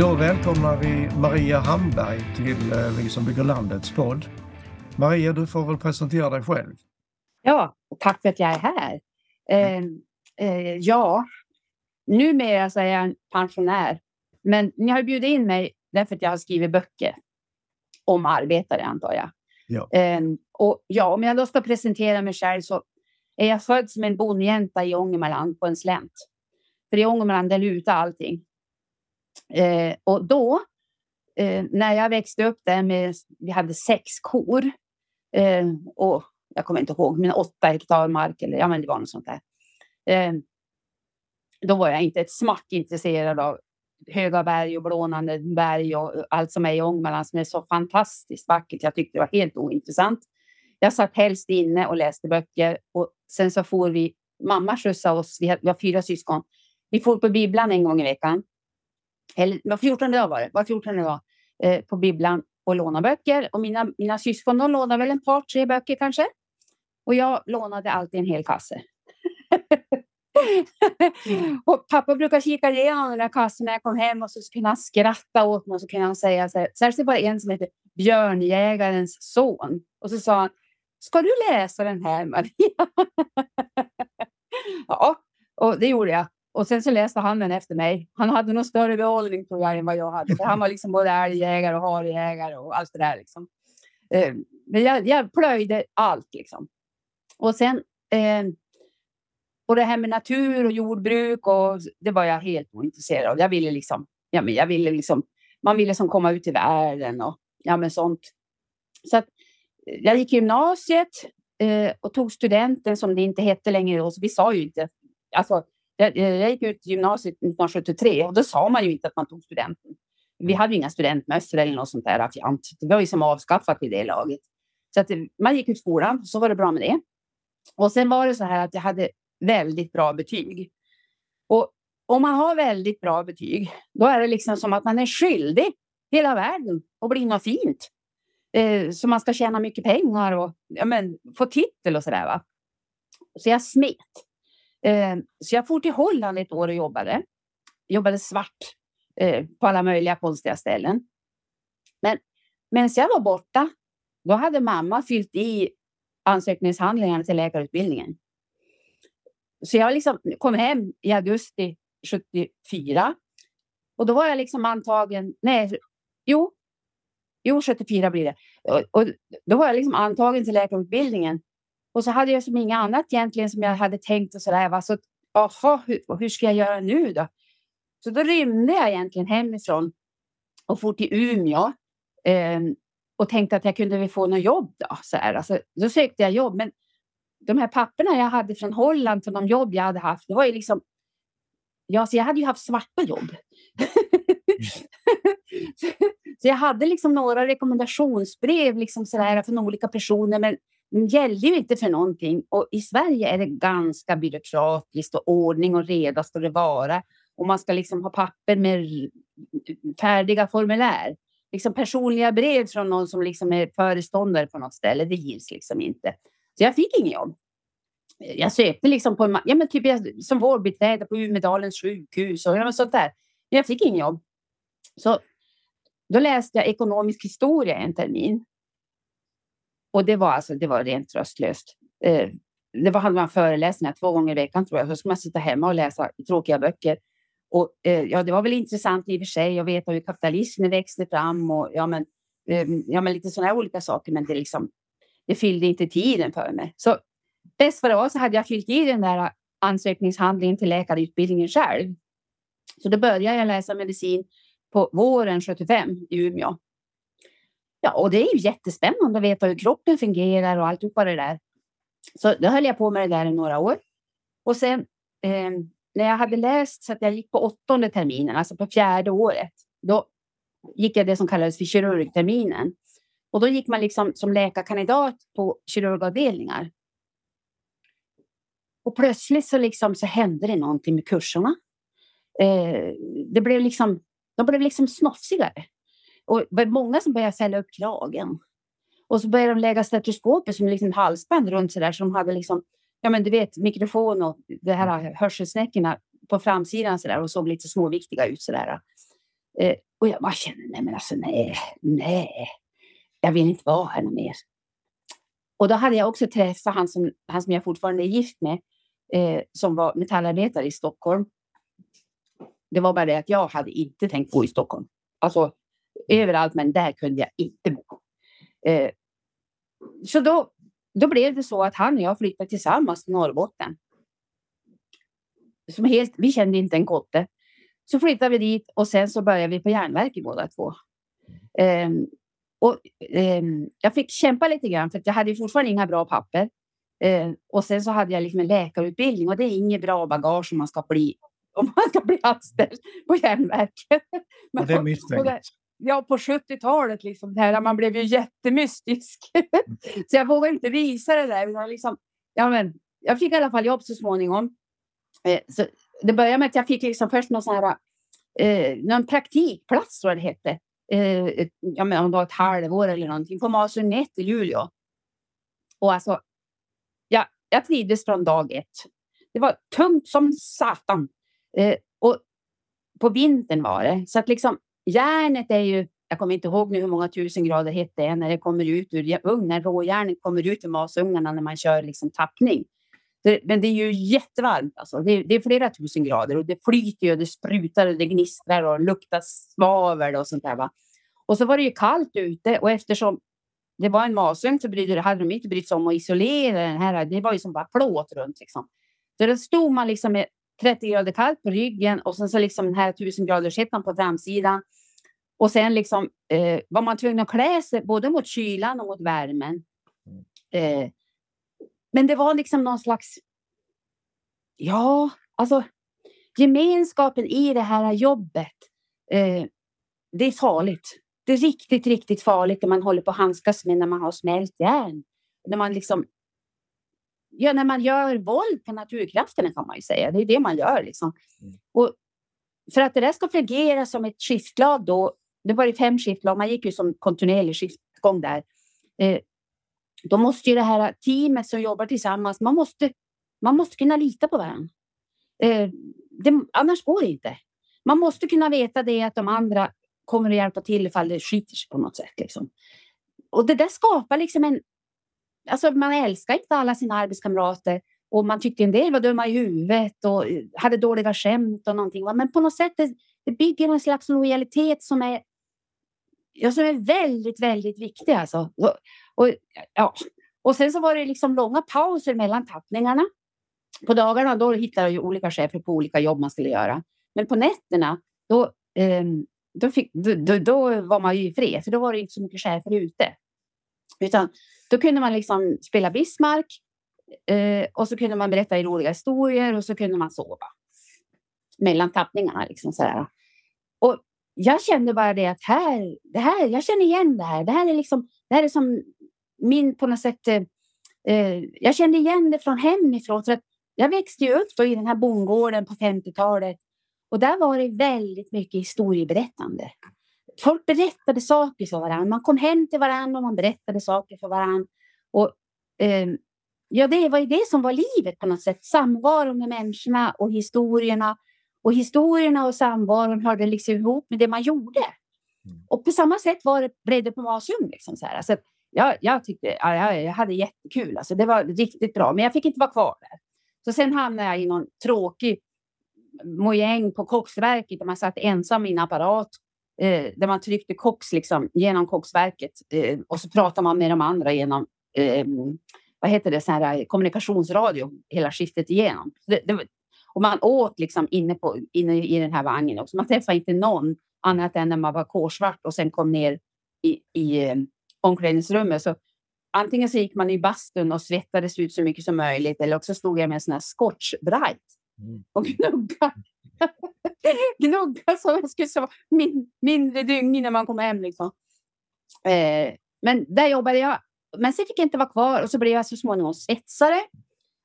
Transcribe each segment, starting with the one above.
Då välkomnar vi Maria Hamberg till eh, Vi som bygger landets podd. Maria, du får väl presentera dig själv. Ja, tack för att jag är här. Eh, eh, ja, numera så är jag en pensionär. Men ni har bjudit in mig därför att jag har skrivit böcker om arbetare, antar jag. Ja. Eh, och ja, om jag då ska presentera mig själv så är jag född som en bondjänta i Ångermanland på en slänt. För i Ångermanland, där lutar allting. Eh, och då, eh, när jag växte upp där med, vi hade sex kor. Eh, och jag kommer inte ihåg, men åtta hektar mark eller ja, men det var något sånt där. Eh, då var jag inte ett smack intresserad av höga berg och blånande berg och allt som är i Ångermanland som är så fantastiskt vackert. Jag tyckte det var helt ointressant. Jag satt helst inne och läste böcker och sen så får vi, mamma skjutsade oss, vi har, vi har fyra syskon. Vi får på bibblan en gång i veckan. Eller var 14 dag var det, var 14 dag eh, på bibblan och låna böcker. Och mina, mina syskon de lånade väl en par, tre böcker kanske. Och jag lånade alltid en hel kasse. och pappa brukar kika igenom den där kassen när jag kom hem och så kunde han skratta åt mig och så kunde han säga så här, särskilt var det en som heter Björnjägarens son. Och så sa han, ska du läsa den här Maria? ja, och det gjorde jag. Och sen så läste han den efter mig. Han hade nog större behållning tror jag än vad jag hade. För han var liksom både älgjägare och harjägare och allt det där. Liksom. Eh, men jag, jag plöjde allt liksom. Och sen eh, och det här med natur och jordbruk och det var jag helt ointresserad av. Jag ville liksom, ja, men jag ville liksom, man ville som komma ut i världen och ja, men sånt. Så att, eh, jag gick gymnasiet eh, och tog studenten som det inte hette längre Och så vi sa ju inte, alltså jag, jag gick ut gymnasiet 1973 och då sa man ju inte att man tog studenten. Vi hade ju inga studentmössor eller något sånt där fjant. Det var ju som avskaffat i det laget. Så att man gick ut skolan, så var det bra med det. Och sen var det så här att jag hade väldigt bra betyg. Och om man har väldigt bra betyg, då är det liksom som att man är skyldig hela världen att bli något fint. Eh, så man ska tjäna mycket pengar och ja, men, få titel och sådär. Va? Så jag smet. Eh, så jag for till Holland ett år och jobbade. Jobbade svart eh, på alla möjliga konstiga ställen. Men medan jag var borta, då hade mamma fyllt i ansökningshandlingarna till läkarutbildningen. Så jag liksom kom hem i augusti 74. Och då var jag liksom antagen, nej, jo, jo 74 blir det. Och, och då var jag liksom antagen till läkarutbildningen. Och så hade jag som inget annat egentligen som jag hade tänkt och sådär. Va? Så aha, hur, hur ska jag göra nu då? Så då rymde jag egentligen hemifrån och for till Umeå. Eh, och tänkte att jag kunde få något jobb då. Så här. Alltså, då sökte jag jobb. Men de här papperna jag hade från Holland från de jobb jag hade haft, det var ju liksom... Ja, så jag hade ju haft svarta jobb. så jag hade liksom några rekommendationsbrev liksom sådär från olika personer, men Mm, gällde ju inte för någonting. Och i Sverige är det ganska byråkratiskt och ordning och reda ska det vara. Och man ska liksom ha papper med mm, färdiga formulär. Liksom personliga brev från någon som liksom är föreståndare på något ställe, det gills liksom inte. Så jag fick inget jobb. Jag sökte liksom på, ja, men typ jag, som vårdbiträde på Umedalens sjukhus och ja, sånt där. Men jag fick inget jobb. Så då läste jag ekonomisk historia en termin. Och det var alltså, det var rent tröstlöst. Eh, det var, hade man föreläsningar två gånger i veckan tror jag. Så skulle man sitta hemma och läsa tråkiga böcker. Och, eh, ja, det var väl intressant i och för sig att veta hur kapitalismen växte fram och ja, men, eh, ja, men lite sådana olika saker. Men det, liksom, det fyllde inte tiden för mig. Så bäst vad det var så hade jag fyllt i den där ansökningshandlingen till läkarutbildningen själv. Så då började jag läsa medicin på våren 75 i Umeå. Ja, och det är ju jättespännande att veta hur kroppen fungerar och alltihopa det där. Så då höll jag på med det där i några år. Och sen eh, när jag hade läst så att jag gick på åttonde terminen, alltså på fjärde året, då gick jag det som kallades för kirurgterminen. Och då gick man liksom som läkarkandidat på kirurgavdelningar. Och plötsligt så, liksom så hände det någonting med kurserna. Eh, det blev liksom, de blev liksom snofsigare. Och det var många som började fälla upp kragen. Och så började de lägga stetoskoper som liksom halsband runt så där. Så de hade liksom, ja men du vet, mikrofon och det här hörselsnäckorna på framsidan så där och såg lite småviktiga ut så där. Eh, och jag bara kände, nej men alltså nej, nej. Jag vill inte vara här mer. Och då hade jag också träffat han som, han som jag fortfarande är gift med, eh, som var metallarbetare i Stockholm. Det var bara det att jag hade inte tänkt bo i Stockholm. Alltså överallt, men där kunde jag inte bo. Eh, så då, då blev det så att han och jag flyttade tillsammans till Norrbotten. Som helt, vi kände inte en kotte. Så flyttade vi dit och sen så började vi på järnverket båda två. Eh, och, eh, jag fick kämpa lite grann för jag hade fortfarande inga bra papper. Eh, och sen så hade jag liksom en läkarutbildning och det är inget bra bagage om man ska bli om man ska bli anställd på järnverket. Och det är misstänkt. Ja, på 70-talet liksom, där man blev ju jättemystisk. så jag vågade inte visa det där. Utan liksom, ja, men, jag fick i alla fall jobb så småningom. Eh, så det började med att jag fick liksom först någon, sån här, eh, någon praktikplats, tror jag det hette. Eh, ja, men om det var ett halvår eller någonting, på Masung i Luleå. Och alltså, ja, jag trivdes från dag ett. Det var tungt som satan. Eh, och på vintern var det. Så att liksom järnet är ju, jag kommer inte ihåg nu hur många tusen grader hett det är när det kommer ut ur ugnen. Råjärnet kommer ut ur masugnarna när man kör liksom tappning. Det, men det är ju jättevarmt. Alltså. Det, det, är flera tusen grader och det flyter och det sprutar och det gnistrar och luktar svavel och sånt där. Va? Och så var det ju kallt ute och eftersom det var en masugn så brydde, hade de inte brytt sig om att isolera den här. Det var ju som bara plåt runt liksom. Så då stod man liksom med 30 grader kallt på ryggen och sen så liksom den här 1000 graders hettan på framsidan. Och sen liksom eh, var man tvungen att klä sig både mot kylan och mot värmen. Eh, men det var liksom någon slags, ja, alltså gemenskapen i det här jobbet. Eh, det är farligt. Det är riktigt, riktigt farligt när man håller på att handskas med när man har smält järn. När man liksom ja, när man gör våld på naturkrafterna kan man ju säga. Det är det man gör liksom. Mm. Och för att det där ska fungera som ett skiftlag då, det var det fem skiftlag, man gick ju som kontinuerlig skiftgång där. Eh, då måste ju det här teamet som jobbar tillsammans, man måste, man måste kunna lita på varandra. Eh, det, annars går det inte. Man måste kunna veta det att de andra kommer att hjälpa till ifall det skiter sig på något sätt. Liksom. Och det där skapar liksom en, alltså man älskar inte alla sina arbetskamrater och man tyckte en del var dumma i huvudet och eh, hade dåliga skämt och någonting. Men på något sätt det, det bygger en slags lojalitet som är, ja, som är väldigt, väldigt viktig. Alltså. Och, och, ja. och sen så var det liksom långa pauser mellan tappningarna. På dagarna då hittade jag olika chefer på olika jobb man skulle göra. Men på nätterna då, eh, då, fick, då, då, då, var man ju i fred, för då var det inte så mycket chefer ute. Utan då kunde man liksom spela Bismarck eh, och så kunde man berätta roliga historier och så kunde man sova mellan tappningarna. Liksom sådär. Och jag kände bara det att här, det här, jag känner igen det här. Det här är liksom, det här är som min på något sätt. Eh, eh jag kände igen det från hemifrån. För att jag växte ju upp då i den här bondgården på 50-talet och där var det väldigt mycket historieberättande folk berättade saker för varandra. Man kom hem till varandra och man berättade saker för varandra. Och, eh, ja, det var ju det som var livet på något sätt. Samvaron med människorna och historierna. Och historierna och samvaron hörde liksom ihop med det man gjorde. Mm. Och på samma sätt var det, blev det på Masugn. Liksom, så här. Alltså, jag, jag, tyckte, ja, jag, jag hade jättekul. Alltså, det var riktigt bra, men jag fick inte vara kvar där. Så sen hamnade jag i någon tråkig mojäng på koksverket där man satt ensam i en apparat eh, där man tryckte koks liksom, genom koksverket eh, och så pratade man med de andra genom eh, vad heter det, så här, eh, kommunikationsradio hela skiftet igenom. Det, det, och man åt liksom inne, på, inne i den här vagnen också. Man träffade inte någon annat än när man var korsvart och sen kom ner i, i eh, omklädningsrummet. Så antingen så gick man i bastun och svettades ut så mycket som möjligt eller också stod jag med en sån här scotch bright. Mm. och gnugga gnugga som jag skulle säga min, mindre dygn när man kommer hem. Liksom. Eh, men där jobbade jag. Men sen fick jag inte vara kvar och så blev jag så småningom svetsare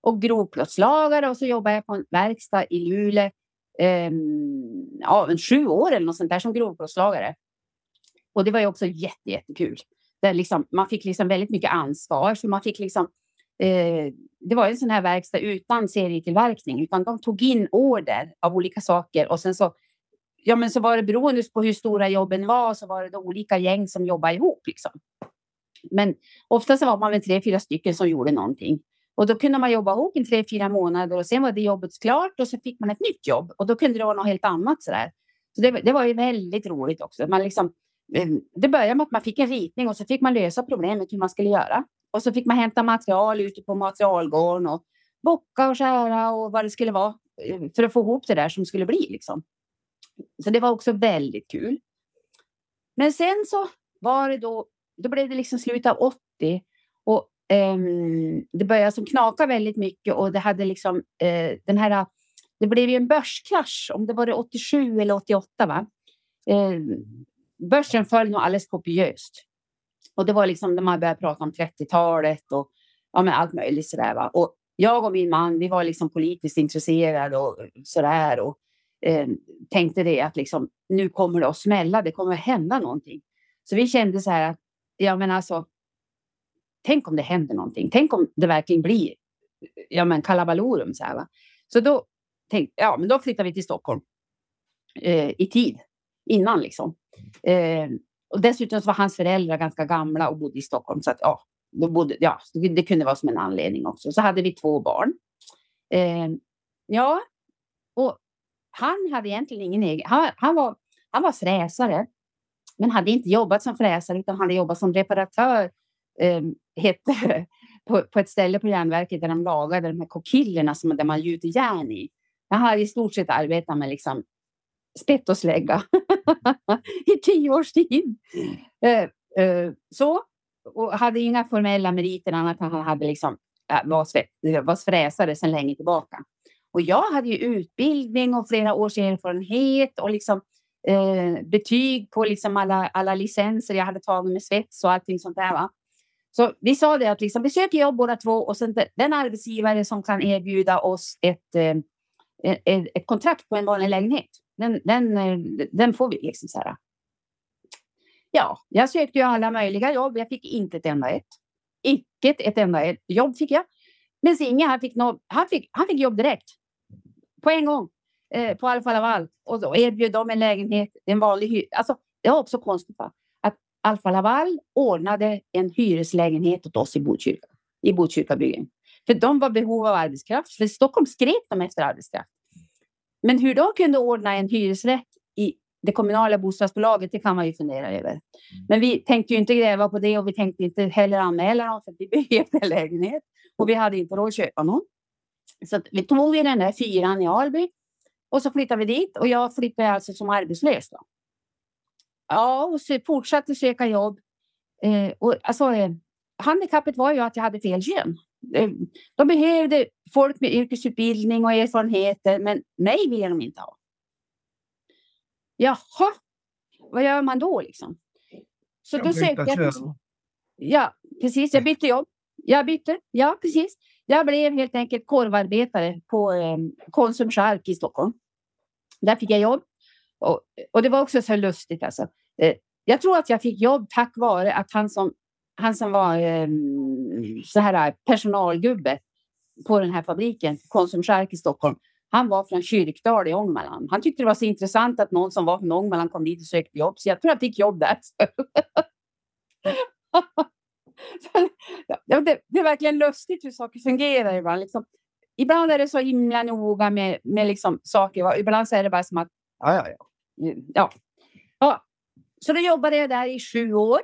och grovplåtslagare och så jobbade jag på en verkstad i Luleå. Eh, ja, en sju år eller något sånt där som grovplåtslagare. Och det var ju också jätte, jättekul. Där liksom, man fick liksom väldigt mycket ansvar. Så man fick liksom Eh, det var en sån här verkstad utan serietillverkning, utan de tog in order av olika saker och sen så ja, men så var det beroende på hur stora jobben var så var det olika gäng som jobbade ihop. Liksom. Men ofta så var man väl tre, fyra stycken som gjorde någonting. Och då kunde man jobba ihop i tre, fyra månader och sen var det jobbet klart och så fick man ett nytt jobb och då kunde det vara något helt annat. Så, där. så det, det var ju väldigt roligt också. Man liksom, eh, det började med att man fick en ritning och så fick man lösa problemet hur man skulle göra. Och så fick man hämta material ute på materialgården och bocka och skära och vad det skulle vara eh, för att få ihop det där som skulle bli. Liksom. Så det var också väldigt kul. Men sen så var det då, då blev det liksom slutet av 80 och um, det började som knaka väldigt mycket och det hade liksom uh, den här, det blev ju en börskrasch om det var det 87 eller 88 va. Uh, börsen föll nog alldeles kopiöst. Och det var liksom när man började prata om 30-talet och ja, men allt möjligt sådär va. Och jag och min man, vi var liksom politiskt intresserade och sådär. Och eh, tänkte det att liksom, nu kommer det att smälla, det kommer att hända någonting. Så vi kände så här att, ja men alltså, tänk om det händer någonting. Tänk om det verkligen blir, ja men kalabalorum så här va. Så då tänkte ja men då flyttar vi till Stockholm eh, i tid, innan liksom. Eh, och dessutom så var hans föräldrar ganska gamla och bodde i Stockholm så att ja, då bodde, ja, det kunde vara som en anledning också. Så hade vi två barn. Eh, ja, och han hade egentligen ingen egen... Han, han, var, han var fräsare, men hade inte jobbat som fräsare utan hade jobbat som reparatör eh, hette, på, på ett ställe på järnverket där de lagade de här kokillerna som där man gjuter järn i. Jag hade i stort sett arbetat med liksom spett och slägga i tio års tid. Eh, eh, så, och hade inga formella meriter annat än han hade liksom, äh, var, var fräsare sedan länge tillbaka. Och jag hade ju utbildning och flera års erfarenhet och liksom, eh, betyg på liksom alla, alla licenser jag hade tagit med svets och allting sånt där. Va? Så vi sa det att liksom, vi söker jobb båda två och sen den arbetsgivare som kan erbjuda oss ett, eh, ett, ett kontrakt på en vanlig lägenhet. Den, den, eh, den får vi liksom så här. Ja, jag sökte ju alla möjliga jobb. Jag fick inte ett enda ett. Icke ett enda ett jobb fick jag. Men Inge, han fick, no, han, fick, han fick jobb direkt på en gång eh, på Alfa Laval och då erbjöd de en lägenhet, en vanlig hyra. Alltså, det var också konstigt va? att Alfa Laval ordnade en hyreslägenhet åt oss i Botkyrka, i Botkyrkabyggen. För de var behov av arbetskraft. För Stockholm skrek de efter arbetskraft. Men hur de kunde ordna en hyresrätt i det kommunala bostadsbolaget, det kan man ju fundera över. Mm. Men vi tänkte ju inte gräva på det och vi tänkte inte heller anmäla dem för vi behövde en lägenhet och vi hade inte råd att köpa någon. Så vi tog vi den där fyran i Alby och så flyttade vi dit och jag flyttade alltså som arbetslös. Då. Ja, och så fortsatte söka jobb. Eh, och alltså, eh, handikappet var ju att jag hade fel kön. Eh, de behövde folk med yrkesutbildning och erfarenheter, men mig ville de inte ha. Jaha, vad gör man då liksom? Så jag då sökte jag. Ja, precis. Jag bytte jobb. Jag bytte. Ja, precis. Jag blev helt enkelt korvarbetare på eh, Konsum Chark i Stockholm. Där fick jag jobb. Och, och det var också så lustigt alltså. Eh, jag tror att jag fick jobb tack vare att han som, han som var eh, så här personalgubbe på den här fabriken, Konsum i Stockholm, han var från Kyrkdal i Ångermanland. Han tyckte det var så intressant att någon som var från Ångermanland kom dit och sökte jobb, så jag tror jag fick jobb där. det, det, är verkligen lustigt hur saker fungerar ibland. Liksom, ibland är det så himla noga med, med liksom saker. Ibland så är det bara som att, ja, ja, ja. ja. ja. Så då jobbade jag där i sju år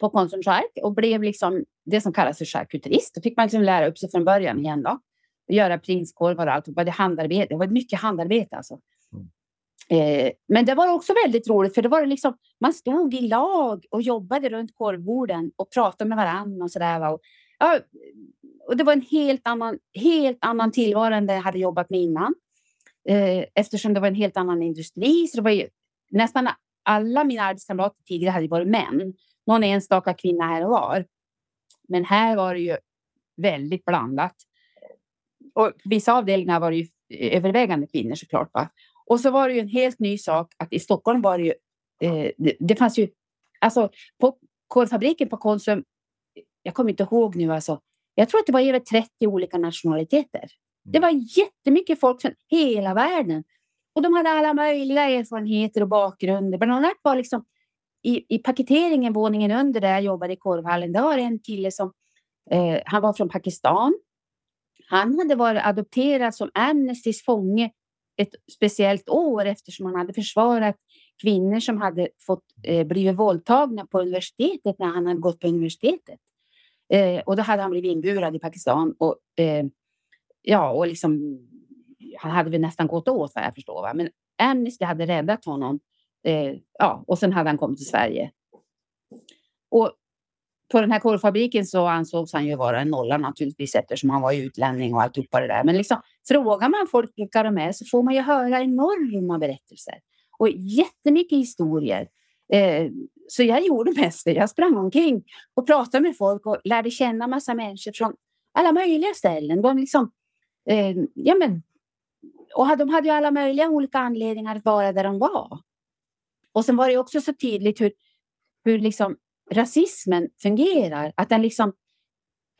på Konsum Chark och blev liksom det som kallas för charkuterist. Då fick man liksom lära upp sig från början igen. Då. Göra prinskorvar och allt. Det, handarbete. det var mycket handarbete alltså. Eh, men det var också väldigt roligt för det var liksom, man stod i lag och jobbade runt korvborden och pratade med varandra och sådär. Och, ja, och det var en helt annan, helt annan tillvaro än det jag hade jobbat med innan. Eh, eftersom det var en helt annan industri. Så det var ju, nästan alla mina arbetskamrater tidigare hade varit män. Någon enstaka kvinna här och var. Men här var det ju väldigt blandat. Och vissa avdelningar var det ju övervägande kvinnor såklart. Va? Och så var det ju en helt ny sak att i Stockholm var det ju, eh, det, det, fanns ju, alltså på korvfabriken på Konsum, jag kommer inte ihåg nu alltså, jag tror att det var över 30 olika nationaliteter. Det var jättemycket folk från hela världen. Och de hade alla möjliga erfarenheter och bakgrunder. Bland annat var liksom i, i paketeringen, våningen under där jag jobbade i korvhallen, där var det en kille som eh, han var från Pakistan. Han hade varit adopterad som Amnestys fånge ett speciellt år eftersom han hade försvarat kvinnor som hade fått eh, blivit våldtagna på universitetet när han hade gått på universitetet. Eh, och då hade han blivit inburad i Pakistan och eh, ja, och liksom han hade väl nästan gått åt vad jag förstår. Va? Men Amnesty hade räddat honom. Eh, ja, och sen hade han kommit till Sverige. Och på den här korvfabriken så ansågs han ju vara en nolla naturligtvis eftersom han var utlänning och alltihopa det där. Men liksom, frågar man folk vilka de är så får man ju höra enorma berättelser och jättemycket historier. Eh, så jag gjorde mest det. Jag sprang omkring och pratade med folk och lärde känna massa människor från alla möjliga ställen. De liksom, eh, ja men, och de hade ju alla möjliga olika anledningar att vara där de var. Och sen var det också så tydligt hur, hur liksom rasismen fungerar. Att den liksom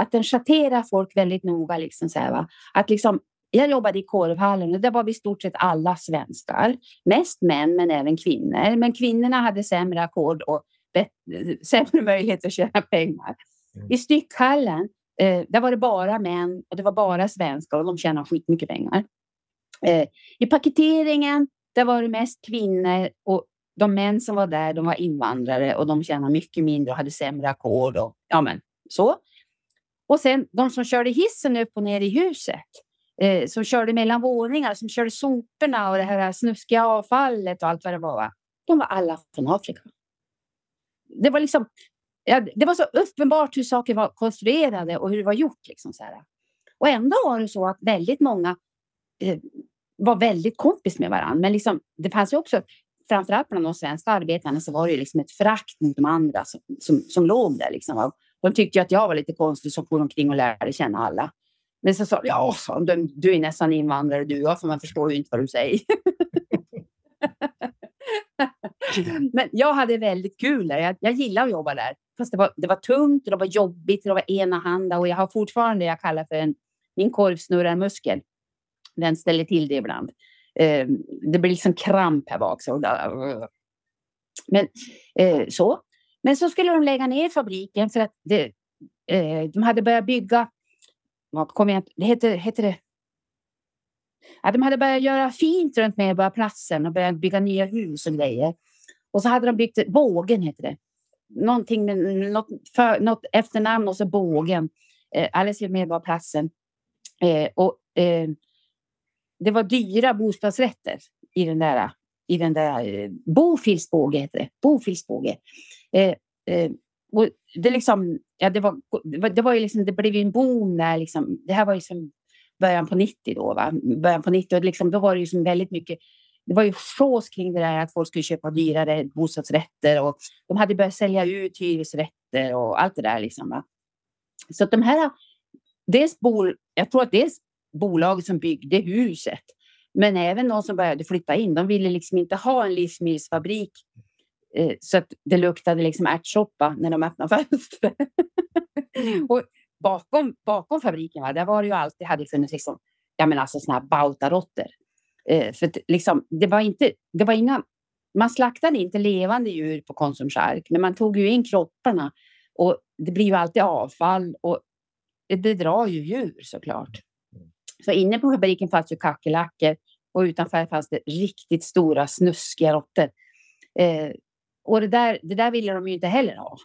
att den schatterar folk väldigt noga. Liksom, så här? Att liksom, jag jobbade i korvhallen och där var vi i stort sett alla svenskar. Mest män men även kvinnor. Men kvinnorna hade sämre ackord och sämre möjlighet att tjäna pengar. Mm. I styckhallen eh, där var det bara män och det var bara svenskar och de tjänade skitmycket pengar. Eh, I paketeringen där var det mest kvinnor och de män som var där, de var invandrare och de tjänade mycket mindre och hade sämre ackord och ja, men så. Och sen de som körde hissen upp och ner i huset, eh, som körde mellan våningar, som körde soporna och det här snuskiga avfallet och allt vad det var. Va? De var alla från Afrika. Det var liksom, ja, det var så uppenbart hur saker var konstruerade och hur det var gjort. Liksom, så här. Och ändå var det så att väldigt många eh, var väldigt kompis med varandra. Men liksom, det fanns ju också framförallt bland de svenska arbetarna så var det liksom ett frakt mot de andra som, som, som låg där. Liksom. De tyckte att jag var lite konstig som for omkring och lärde känna alla. Men så sa de, ja, så, du, du är nästan invandrare du, ja, för man förstår ju inte vad du säger. Men jag hade väldigt kul där. Jag, jag gillar att jobba där. Fast det var, det var tungt, det var jobbigt, det var enahanda och jag har fortfarande jag kallar för en, min korvsnurrarmuskel. Den ställer till det ibland. Eh, det blir liksom kramp här bak. Så. Men eh, så. Men så skulle de lägga ner fabriken för att det, eh, de hade börjat bygga. Vad kom jag, det heter, heter det? Ja, de hade börjat göra fint runt Medborgarplatsen och börjat bygga nya hus och grejer. Och så hade de byggt Bågen, heter det. Någonting med något, för, något efternamn och så Bågen. Eh, alldeles vid Medborgarplatsen. Eh, och eh, det var dyra bostadsrätter i den där, i den där eh, Bofilsbåge heter det. Bofilsbåge. Eh, eh, och det, liksom, ja, det, var, det, var ju liksom, det blev en boom när Liksom, det här var ju som början på 90 då. Va? Början på 90 och liksom, då var det ju som väldigt mycket det var ju sjås kring det där att folk skulle köpa dyrare bostadsrätter och de hade börjat sälja ut hyresrätter och allt det där. Liksom, va? Så att de här, dels bor, jag tror att dels bolaget som byggde huset. Men även de som började flytta in, de ville liksom inte ha en livsmedelsfabrik eh, så att det luktade liksom ärtsoppa när de öppnade fönstret. och bakom, bakom fabriken, va, där var det ju alltid, hade funnits liksom, ja men alltså såna här bautarotter. Eh, för liksom, det var inte, det var inga, man slaktade inte levande djur på Konsum Chark, men man tog ju in kropparna och det blir ju alltid avfall och det drar ju djur såklart. Så inne på fabriken fanns ju kackerlackor och utanför fanns det riktigt stora snuskiga råttor. Eh, och det där, det där ville de ju inte heller ha.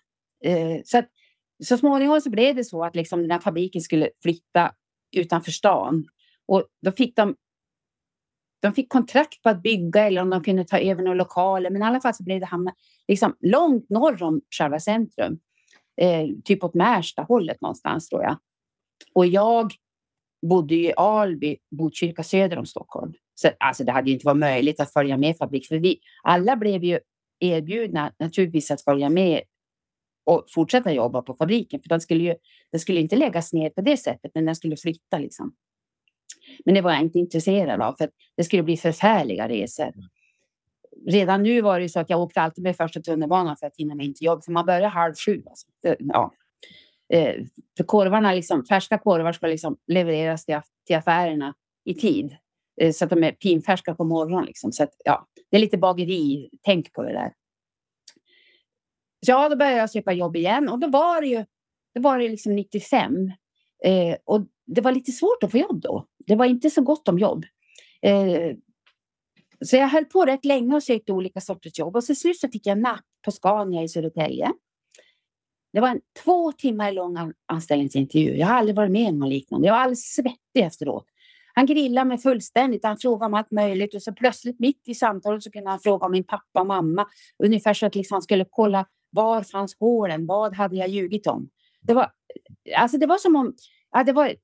Eh, så, att, så småningom så blev det så att liksom den här fabriken skulle flytta utanför stan. Och då fick de de fick kontrakt på att bygga eller om de kunde ta över några lokaler. Men i alla fall så blev det hamna liksom långt norr om själva centrum. Eh, typ åt Märsta hållet någonstans tror jag. Och jag bodde i Alby, Botkyrka söder om Stockholm. Så alltså, det hade inte varit möjligt att följa med fabrik. För vi alla blev ju erbjudna naturligtvis att följa med och fortsätta jobba på fabriken. För den skulle ju den skulle inte läggas ner på det sättet, men den skulle flytta. Liksom. Men det var jag inte intresserad av, för det skulle bli förfärliga resor. Redan nu var det så att jag åkte alltid med första tunnelbanan för att hinna med in till jobb, för man börjar halv sju. Alltså. Det, ja. Eh, för korvarna, liksom, färska korvar ska liksom levereras till, affärerna i tid. Eh, så att de är pinfärska på morgonen. Liksom. Så att, ja, det är lite bageri, tänk på det där. Så ja, då började jag söka jobb igen och då var det ju det var det liksom 95. Eh, och det var lite svårt att få jobb då. Det var inte så gott om jobb. Eh, så jag höll på rätt länge och sökte olika sorters jobb och så slut så fick jag napp på Scania i Södertälje. Det var en två timmar lång anställningsintervju. Jag har aldrig varit med om något liknande. Jag var alldeles svettig efteråt. Han grillade mig fullständigt. Han frågade om allt möjligt och så plötsligt mitt i samtalet så kunde han fråga om min pappa och mamma. Ungefär så att liksom han skulle kolla var fanns hålen? Vad hade jag ljugit om? Det var, alltså det var som om, ja, det var,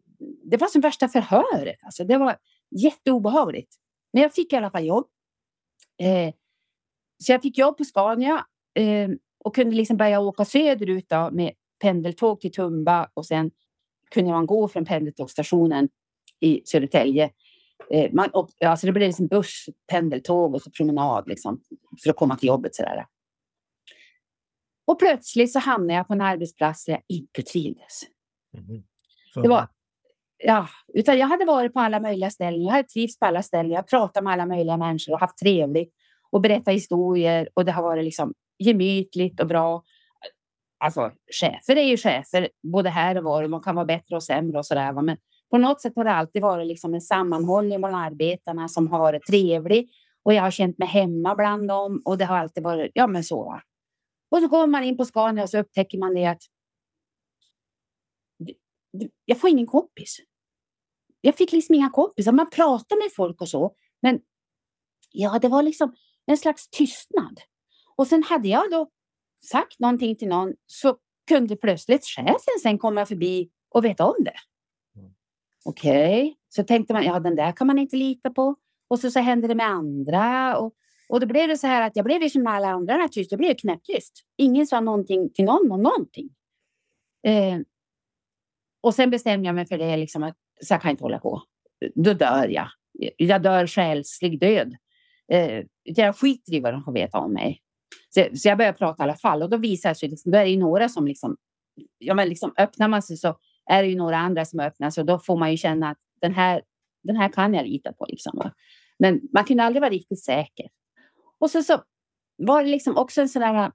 det var som värsta förhöret. Alltså det var jätteobehagligt. Men jag fick i alla fall jobb. Eh, så jag fick jobb på Scania eh, och kunde liksom börja åka söderut då, med pendeltåg till Tumba och sen kunde man gå från pendeltågsstationen i Södertälje. Eh, man, och, alltså det blev liksom buss, pendeltåg och så promenad liksom, för att komma till jobbet. Sådär. Och plötsligt så hamnade jag på en arbetsplats där jag inte trivdes. Mm. Det var, ja, utan jag hade varit på alla möjliga ställen. Jag hade trivts på alla ställen. Jag pratat med alla möjliga människor och haft trevligt och berättat historier och det har varit liksom gemytligt och bra. Alltså chefer är ju chefer både här och var. De kan vara bättre och sämre och så där. Men på något sätt har det alltid varit liksom en sammanhållning mellan arbetarna som har varit trevlig och jag har känt mig hemma bland dem och det har alltid varit ja, men så. Och så kommer man in på Scania och så upptäcker man det att jag får ingen kompis. Jag fick liksom inga kompisar. Man pratar med folk och så, men ja, det var liksom en slags tystnad. Och sen hade jag då sagt någonting till någon så kunde plötsligt chefen sen komma förbi och veta om det. Mm. Okej, okay. så tänkte man, ja den där kan man inte lita på. Och så, så hände det med andra. Och och då blev det så här att jag blev ju som alla andra tyst. Jag blev knäpptyst. Ingen sa någonting till någon om någonting. Eh, och sen bestämde jag mig för det, liksom att så här kan jag inte hålla på. Då dör jag. Jag dör själslig död. Eh, jag skiter i vad de får veta om mig. Så, så jag började prata i alla fall och då visar det sig, liksom, då är det ju några som liksom, ja men liksom öppnar man sig så är det ju några andra som öppnar sig och då får man ju känna att den här, den här kan jag lita på liksom. Va? Men man kunde aldrig vara riktigt säker. Och så, så var det liksom också en sån där,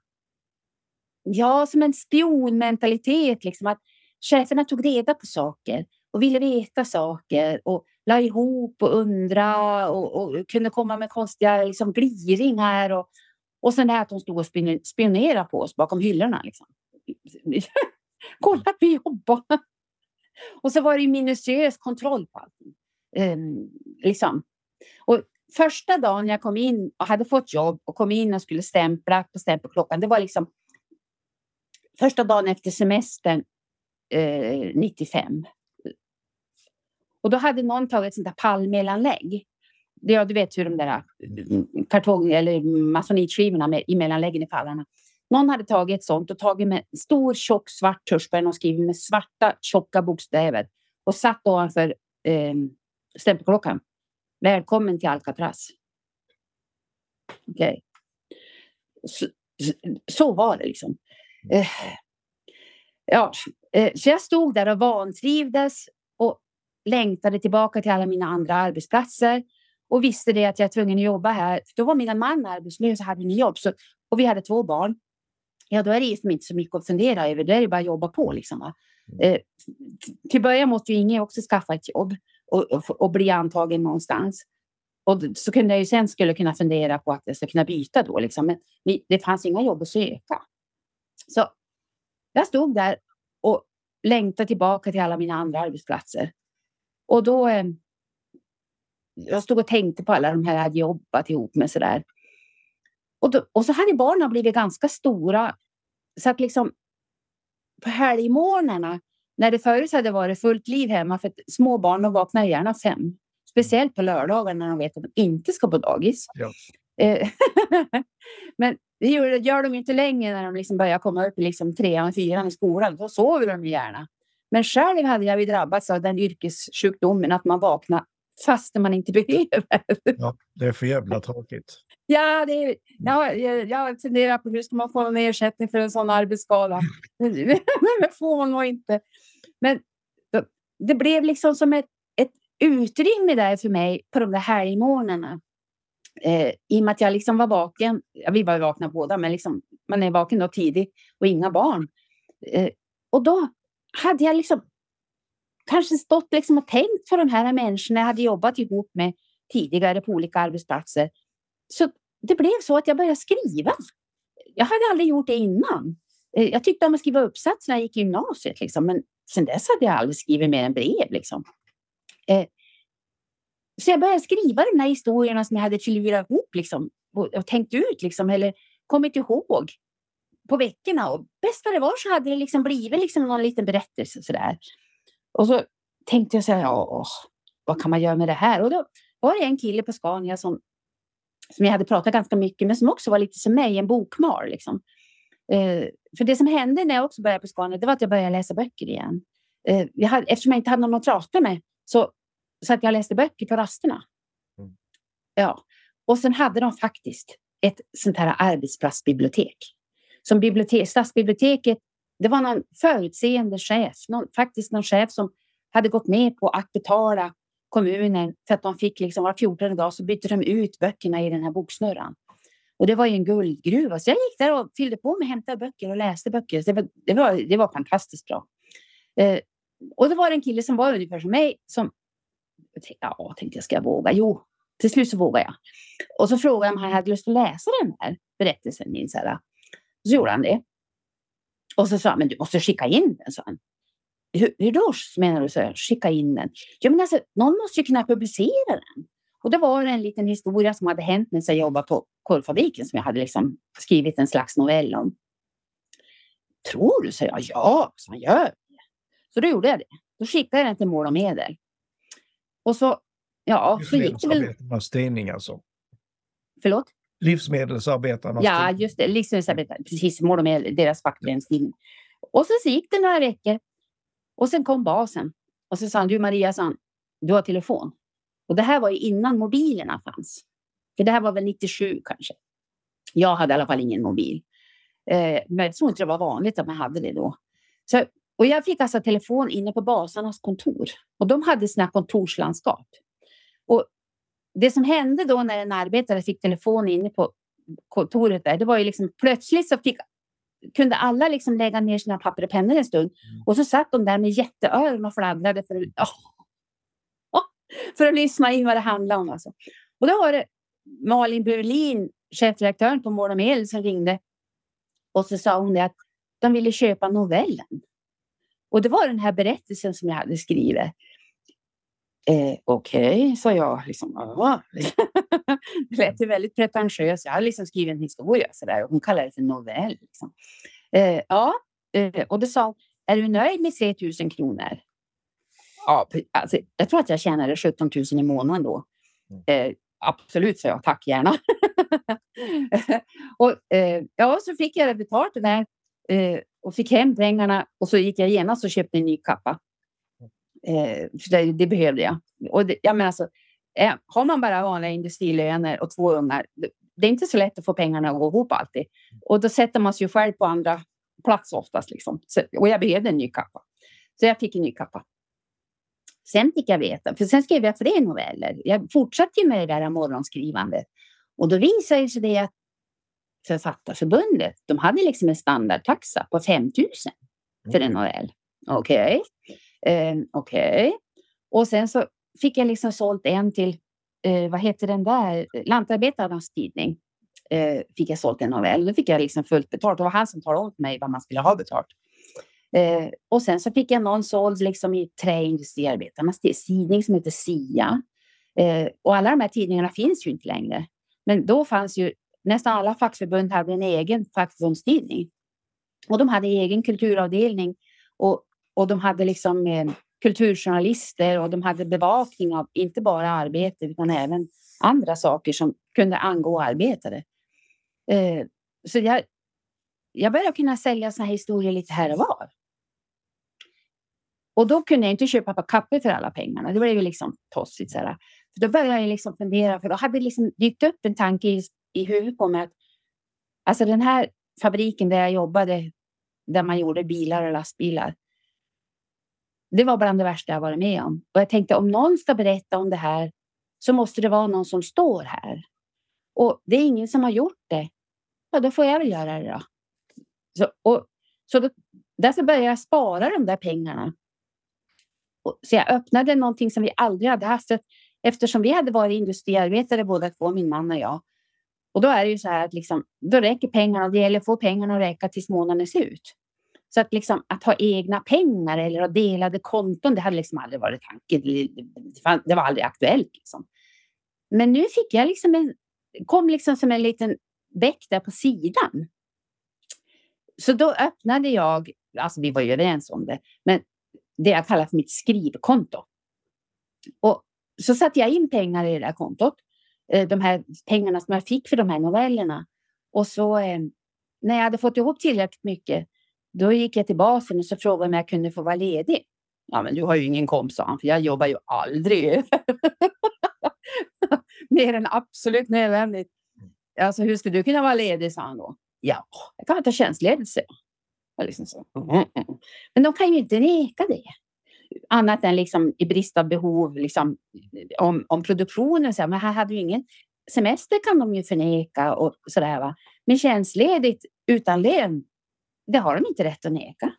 ja, som en spionmentalitet, liksom att cheferna tog reda på saker och ville veta saker och la ihop och undra och, och kunde komma med konstiga liksom, gliringar och, och sen det här att hon stod och spionerade på oss bakom hyllorna. Liksom. Kolla, vi jobbar! Och så var det minutiös kontroll på allting. Um, liksom. Och första dagen jag kom in och hade fått jobb och kom in och skulle stämpla på stämpelklockan, det var liksom första dagen efter semestern eh, 95. Och då hade någon tagit ett sånt där pallmellanlägg. Ja, du vet hur de där mm, kartong eller masonitskivorna med, i mellanläggen i pallarna. Någon hade tagit ett sånt och tagit med stor tjock svart tuschpenna och skrivit med svarta tjocka bokstäver och satt ovanför eh, stämpelklockan. Välkommen till Alcatraz. Okej. Okay. Så, så, var det liksom. Eh, ja, eh, så jag stod där och vantrivdes och längtade tillbaka till alla mina andra arbetsplatser och visste det att jag var tvungen att jobba här. Då var min man arbetslös och hade inget jobb så, och vi hade två barn. Ja, då är det liksom inte så mycket att fundera över. Då är det bara att jobba på. Liksom, mm. eh, till början måste ju Inge också skaffa ett jobb och, och, och bli antagen någonstans. Och så kunde jag ju sen skulle kunna fundera på att jag skulle kunna byta då. Liksom. Men det fanns inga jobb att söka. Så jag stod där och längtade tillbaka till alla mina andra arbetsplatser. Och då... Eh, jag stod och tänkte på alla de här jag hade jobbat ihop med. Sådär. Och, då, och så hade barnen blivit ganska stora. Så att liksom på helgmorgnarna när det förut hade varit fullt liv hemma, för små barn de vaknar gärna fem. Speciellt på lördagar när de vet att de inte ska på dagis. Ja. Eh, men det gör, de inte länge när de liksom börjar komma upp i liksom trean, fyran i skolan. Då sover de gärna. Men själv hade jag drabbats av den yrkessjukdomen att man vaknar fast man inte behöver. Ja, det är för jävla tråkigt. Ja, det är, ja, jag, jag funderar på hur ska man få en ersättning för en sån arbetsskada. Men det får man nog inte. Men det blev liksom som ett, ett utrymme där för mig på de där helgmorgnarna. Eh, I och med att jag liksom var vaken. Ja, vi var vakna båda, men liksom, man är vaken då tidigt och inga barn. Eh, och då hade jag liksom kanske stått liksom och tänkt på de här människorna jag hade jobbat ihop med tidigare på olika arbetsplatser. Så det blev så att jag började skriva. Jag hade aldrig gjort det innan. Eh, jag tyckte om att skriva uppsatser när jag gick i gymnasiet, liksom, men sen dess hade jag aldrig skrivit mer än brev. Liksom. Eh, så jag började skriva de här historierna som jag hade filurat ihop liksom, och, tänkt ut liksom, eller kommit ihåg på veckorna. Och bäst vad det var så hade det liksom blivit liksom någon liten berättelse. Så där. Och så tänkte jag så här, åh, vad kan man göra med det här? Och då var det en kille på Scania som, som jag hade pratat ganska mycket med, som också var lite som mig, en bokmal. Liksom. Eh, för det som hände när jag också började på Scania, det var att jag började läsa böcker igen. Eh, jag hade, eftersom jag inte hade någon att prata med så, så att jag läste böcker på rasterna. Mm. Ja, och sen hade de faktiskt ett sånt här arbetsplatsbibliotek. Som bibliotek, stadsbiblioteket, det var någon förutseende chef, någon, faktiskt någon chef som hade gått med på att betala kommunen för att de fick liksom var 14 dag så bytte de ut böckerna i den här boksnurran. Och det var ju en guldgruva. Så jag gick där och fyllde på med hämta böcker och läste böcker. Så det, var, det, var, det var fantastiskt bra. Eh, och det var en kille som var ungefär som mig som ja, tänkte jag ska jag våga? Jo, till slut så vågade jag. Och så frågade han om han hade lust att läsa den här berättelsen. Min, så, här. så gjorde han det. Och så sa han, men du måste skicka in den, sa han. Hur, hur då menar du? Så skicka in den? Ja, men alltså, någon måste ju kunna publicera den. Och det var en liten historia som hade hänt när jag jobbade på korvfabriken som jag hade liksom skrivit en slags novell om. Tror du? Så jag. Ja, så han gör. Så då gjorde jag det. Då skickade jag den till Mål och Medel. Och så, ja, så gick det väl... Tidning alltså? Förlåt? Livsmedelsarbetarnas Ja, just det. Livsmedelsarbetarna, precis. Mål och Medel, deras fackföreningstidning. Och så gick det några veckor. Och sen kom basen. Och så sa han, du Maria, sa han, du har telefon. Och det här var ju innan mobilerna fanns. För det här var väl 97 kanske. Jag hade i alla fall ingen mobil. Eh, men jag tror inte det var vanligt att man hade det då. Så, och jag fick alltså telefon inne på basarnas kontor. Och de hade sina kontorslandskap. Och det som hände då när en arbetare fick telefon inne på kontoret där, det var ju liksom plötsligt så fick, kunde alla liksom lägga ner sina papper och pennor en stund. Mm. Och så satt de där med jätteöron och fladdrade för, oh, för att lyssna in vad det handlade om. Alltså. Och då var det Malin Berlin, chefredaktören på Mål och Medel, som ringde. Och så sa hon det att de ville köpa novellen. Och det var den här berättelsen som jag hade skrivit. Eh, Okej, okay, sa jag. Liksom, det lät ju väldigt pretentiöst. Jag hade liksom skrivit en historia så där, och hon kallade det för novell. Liksom. Eh, ja, eh, och då sa hon, är du nöjd med 3 000 kronor? Ja, alltså, jag tror att jag tjänade 17 000 i månaden då. Mm. Eh, absolut, sa jag. Tack gärna. och, eh, ja, så fick jag betalt det där eh, och fick hem pengarna och så gick jag genast och köpte en ny kappa. Eh, för det, det, behövde jag. Och det, jag menar alltså, har man bara vanliga industrilöner och två ungar, det, är inte så lätt att få pengarna att gå ihop alltid. Och då sätter man sig ju själv på andra plats oftast. Liksom. Så, och jag behövde en ny kappa. Så jag fick en ny kappa. Sen fick jag veta, för sen skrev jag fler noveller. Jag fortsatte ju med det där morgonskrivandet. Och då visade det sig det att Författarförbundet, de hade liksom en standardtaxa på 5 000 för en novell. Okej, okay eh, okej. Okay. Och sen så fick jag liksom sålt en till, eh, vad heter den där, Lantarbetarnas tidning. Eh, fick jag sålt en novell. Då fick jag liksom fullt betalt. Det var han som talade om för mig vad man skulle ha betalt. Eh, och sen så fick jag någon såld liksom i Träindustriarbetarnas tidning som heter SIA. Eh, och alla de här tidningarna finns ju inte längre. Men då fanns ju nästan alla fackförbund hade en egen fackförbundstidning. Och de hade egen kulturavdelning och, och de hade liksom eh, kulturjournalister och de hade bevakning av inte bara arbete utan även andra saker som kunde angå arbetare. Eh, så jag, jag började kunna sälja såna här historier lite här och var. Och då kunde jag inte köpa på kaffe för alla pengarna. Det blev ju liksom tossigt. Så För då började jag liksom fundera, för då hade det liksom dykt upp en tanke i, i huvudet på mig att alltså den här fabriken där jag jobbade, där man gjorde bilar och lastbilar det var bland det värsta jag varit med om. Och jag tänkte om någon ska berätta om det här så måste det vara någon som står här. Och det är ingen som har gjort det. Ja, då får jag väl göra det då. Så, och, så då, därför började jag spara de där pengarna. Och, så jag öppnade någonting som vi aldrig hade haft. Eftersom vi hade varit industriarbetare båda två, min man och jag. Och då är det ju så här att liksom, då räcker pengarna. Det gäller att få pengarna att räcka tills månaden är slut. Så att, liksom, att ha egna pengar eller ha delade konton, det hade liksom aldrig varit tanken. Det var aldrig aktuellt. Liksom. Men nu fick jag liksom en, kom liksom som en liten bäck där på sidan. Så då öppnade jag, alltså vi var ju överens om det, men det jag kallar för mitt skrivkonto. Och så satte jag in pengar i det där kontot. Eh, de här pengarna som jag fick för de här novellerna. Och så eh, när jag hade fått ihop tillräckligt mycket, då gick jag till basen och så frågade om jag kunde få vara ledig. Ja, men du har ju ingen kompis, sa han, för jag jobbar ju aldrig. Mer än absolut nödvändigt. Alltså, hur ska du kunna vara ledig, sa han då. Ja, jag kan ta tjänstledigt, så. Liksom så. Mm, mm, mm. Men de kan ju inte neka det. Annat än liksom i brist av behov, liksom, om, om produktionen. Så, men här hade ju ingen semester kan de ju förneka och sådär. Va? Men tjänstledigt utan lön, det har de inte rätt att neka.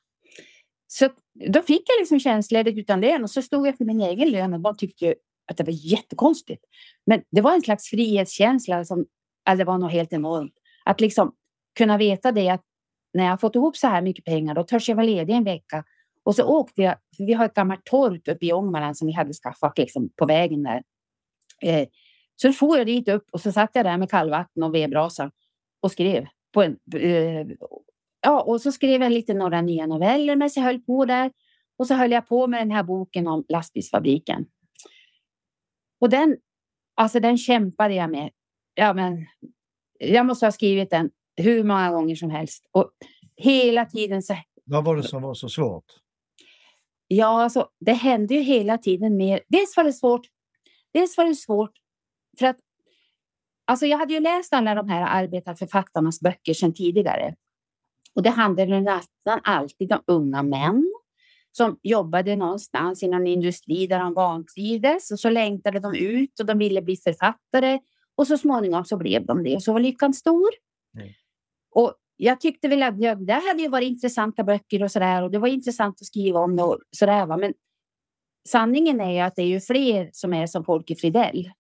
Så då fick jag liksom tjänstledigt utan lön och så stod jag för min egen lön och bara tyckte att det var jättekonstigt. Men det var en slags frihetskänsla som det var något helt enormt. Att liksom kunna veta det att när jag fått ihop så här mycket pengar då törs jag vara ledig en vecka. Och så åkte jag, vi har ett gammalt torp uppe i Ångermanland som vi hade skaffat liksom på vägen där. Eh, så for jag dit upp och så satt jag där med kallvatten och vedbrasa och skrev. På en, eh, ja, och så skrev jag lite några nya noveller medan jag höll på där. Och så höll jag på med den här boken om lastbilsfabriken. Och den, alltså den kämpade jag med. Ja, men jag måste ha skrivit den hur många gånger som helst. Och hela tiden så... Vad var det som var så svårt? Ja, alltså det hände ju hela tiden mer. Dels var det svårt. Dels var det svårt för att alltså jag hade ju läst alla de här arbetarförfattarnas böcker sedan tidigare. Och det handlade nästan alltid om unga män som jobbade någonstans i någon industri där de vantrivdes och så längtade de ut och de ville bli författare och så småningom så blev de det och så var lyckan stor. Mm. Och jag tyckte väl att det hade ju varit intressanta böcker och sådär och det var intressant att skriva om det och sådär. Va? Men sanningen är ju att det är ju fler som är som Folke Fridell.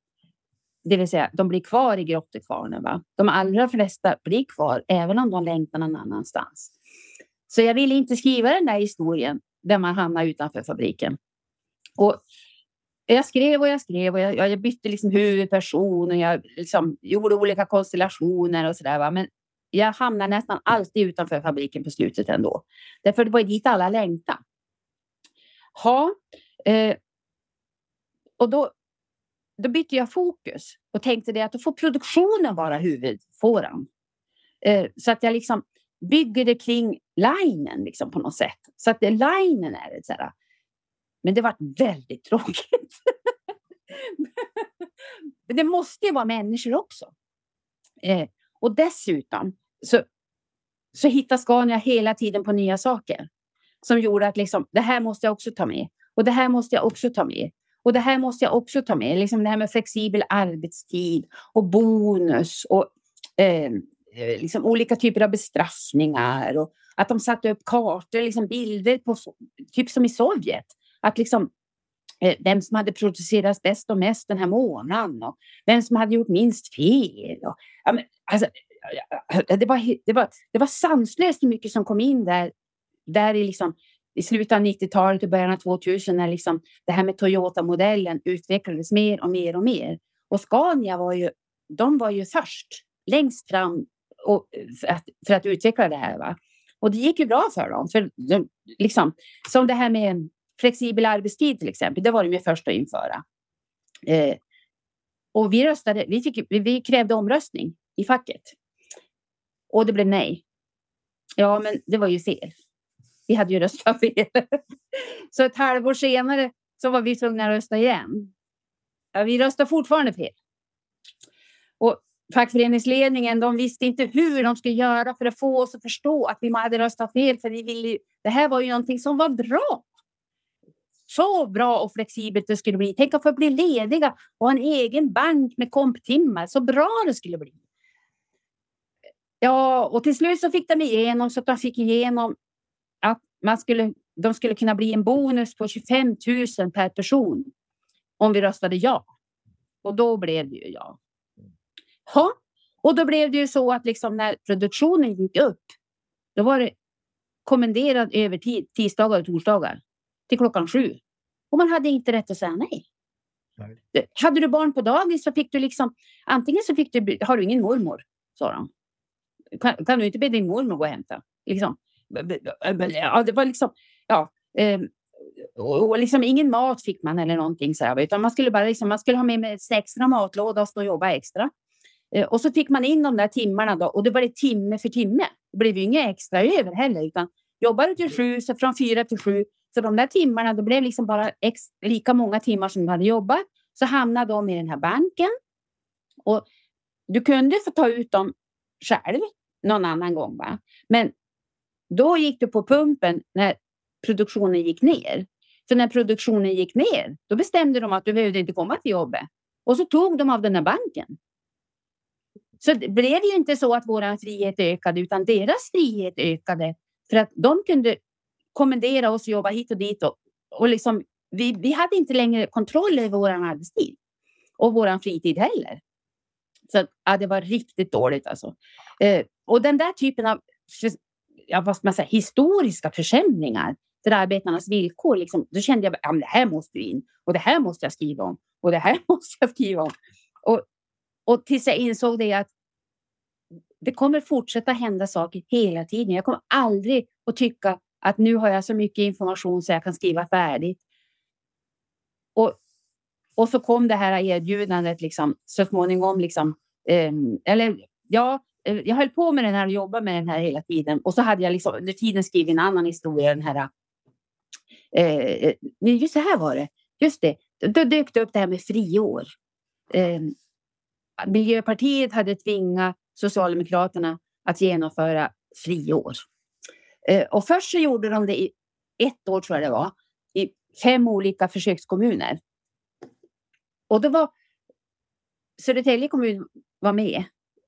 Det vill säga, de blir kvar i grottekvarnen. Va? De allra flesta blir kvar, även om de längtar någon annanstans. Så jag ville inte skriva den där historien där man hamnar utanför fabriken. Och jag skrev och jag skrev och jag, jag bytte liksom huvudperson och jag liksom gjorde olika konstellationer och så där. Men jag hamnar nästan alltid utanför fabriken på slutet ändå. Därför det var dit alla längtade. Ha, eh, och då, då bytte jag fokus och tänkte det att då får produktionen vara huvudfåran. Eh, så att jag liksom bygger det kring linen liksom på något sätt. Så att det, linen är det. Så här. Men det var väldigt tråkigt. Men det måste ju vara människor också. Eh, och dessutom så, så hittar Scania hela tiden på nya saker som gjorde att liksom, det här måste jag också ta med. Och det här måste jag också ta med. Och det här måste jag också ta med. Liksom det här med flexibel arbetstid och bonus och eh, eh liksom olika typer av bestraffningar. Och att de satte upp kartor, liksom bilder på typ som i Sovjet. Att liksom eh, vem som hade producerats bäst och mest den här månaden och vem som hade gjort minst fel. Och, ja, men, alltså, det, var, det, var, det var sanslöst mycket som kom in där, där i, liksom, i slutet av 90-talet och början av 2000 när liksom det här med Toyota-modellen utvecklades mer och mer och mer. Och Scania var ju, de var ju först, längst fram och, för, att, för att utveckla det här. Va? Och det gick ju bra för dem. För de, liksom, som det här med flexibel arbetstid till exempel, det var de ju först att införa. Eh, och vi röstade, vi, fick, vi krävde omröstning i facket. Och det blev nej. Ja, men det var ju fel. Vi hade ju röstat fel. Så ett halvår senare så var vi tvungna att rösta igen. Ja, vi röstar fortfarande fel. Och fackföreningsledningen, de visste inte hur de skulle göra för att få oss att förstå att vi hade röstat fel. För vi ville, ju. det här var ju någonting som var bra. så bra och flexibelt det skulle bli. Tänk att få bli lediga och ha en egen bank med komptimmar. Så bra det skulle bli. Ja, och till slut så fick de igenom så att de fick igenom man skulle, de skulle kunna bli en bonus på 25 000 per person om vi röstade ja. Och då blev det ju ja. Ha. Och då blev det ju så att liksom när produktionen gick upp, då var det kommenderad övertid tisdagar och torsdagar till klockan sju. Och man hade inte rätt att säga nej. nej. Hade du barn på dagis så fick du liksom antingen så fick du, har du ingen mormor, sa de. Kan, kan du inte be din mormor gå och hämta? Liksom. Ja, det var liksom, ja. Eh, och, och liksom ingen mat fick man eller någonting så här, utan man skulle bara liksom, man skulle ha med sig extra matlåda och stå och jobba extra. Eh, och så fick man in de där timmarna då och det var det timme för timme. Det blev ju inget extra över heller, utan jobbade till sju, så från fyra till sju. Så de där timmarna, det blev liksom bara ex, lika många timmar som du hade jobbat. Så hamnade de i den här banken. Och du kunde få ta ut dem själv någon annan gång. Va? Men då gick du på pumpen när produktionen gick ner. För när produktionen gick ner, då bestämde de att du behövde inte komma till jobbet. Och så tog de av den här banken. Så det blev ju inte så att vår frihet ökade, utan deras frihet ökade. För att de kunde kommendera oss att jobba hit och dit. Och, och liksom, vi, vi hade inte längre kontroll över vår arbetstid. Och vår fritid heller. Så ja, det var riktigt dåligt alltså. Eh, och den där typen av ja, vad ska man säga, historiska försämringar för arbetarnas villkor, liksom, då kände jag att ja, det här måste in och det här måste jag skriva om och det här måste jag skriva om. Och, och tills jag insåg det att det kommer fortsätta hända saker hela tiden. Jag kommer aldrig att tycka att nu har jag så mycket information så jag kan skriva färdigt. Och, och så kom det här erbjudandet liksom, så småningom. Liksom, eh, eller ja, Eh, jag höll på med den här och jobbade med den här hela tiden. Och så hade jag liksom, under tiden skrivit en annan historia. Den här, eh, eh just så här var det. Just det. Då dök det upp det här med friår. Eh, Miljöpartiet hade tvingat Socialdemokraterna att genomföra friår. Eh, och först så gjorde de det i ett år, tror jag det var, i fem olika försökskommuner. Och då var Södertälje kommun var med.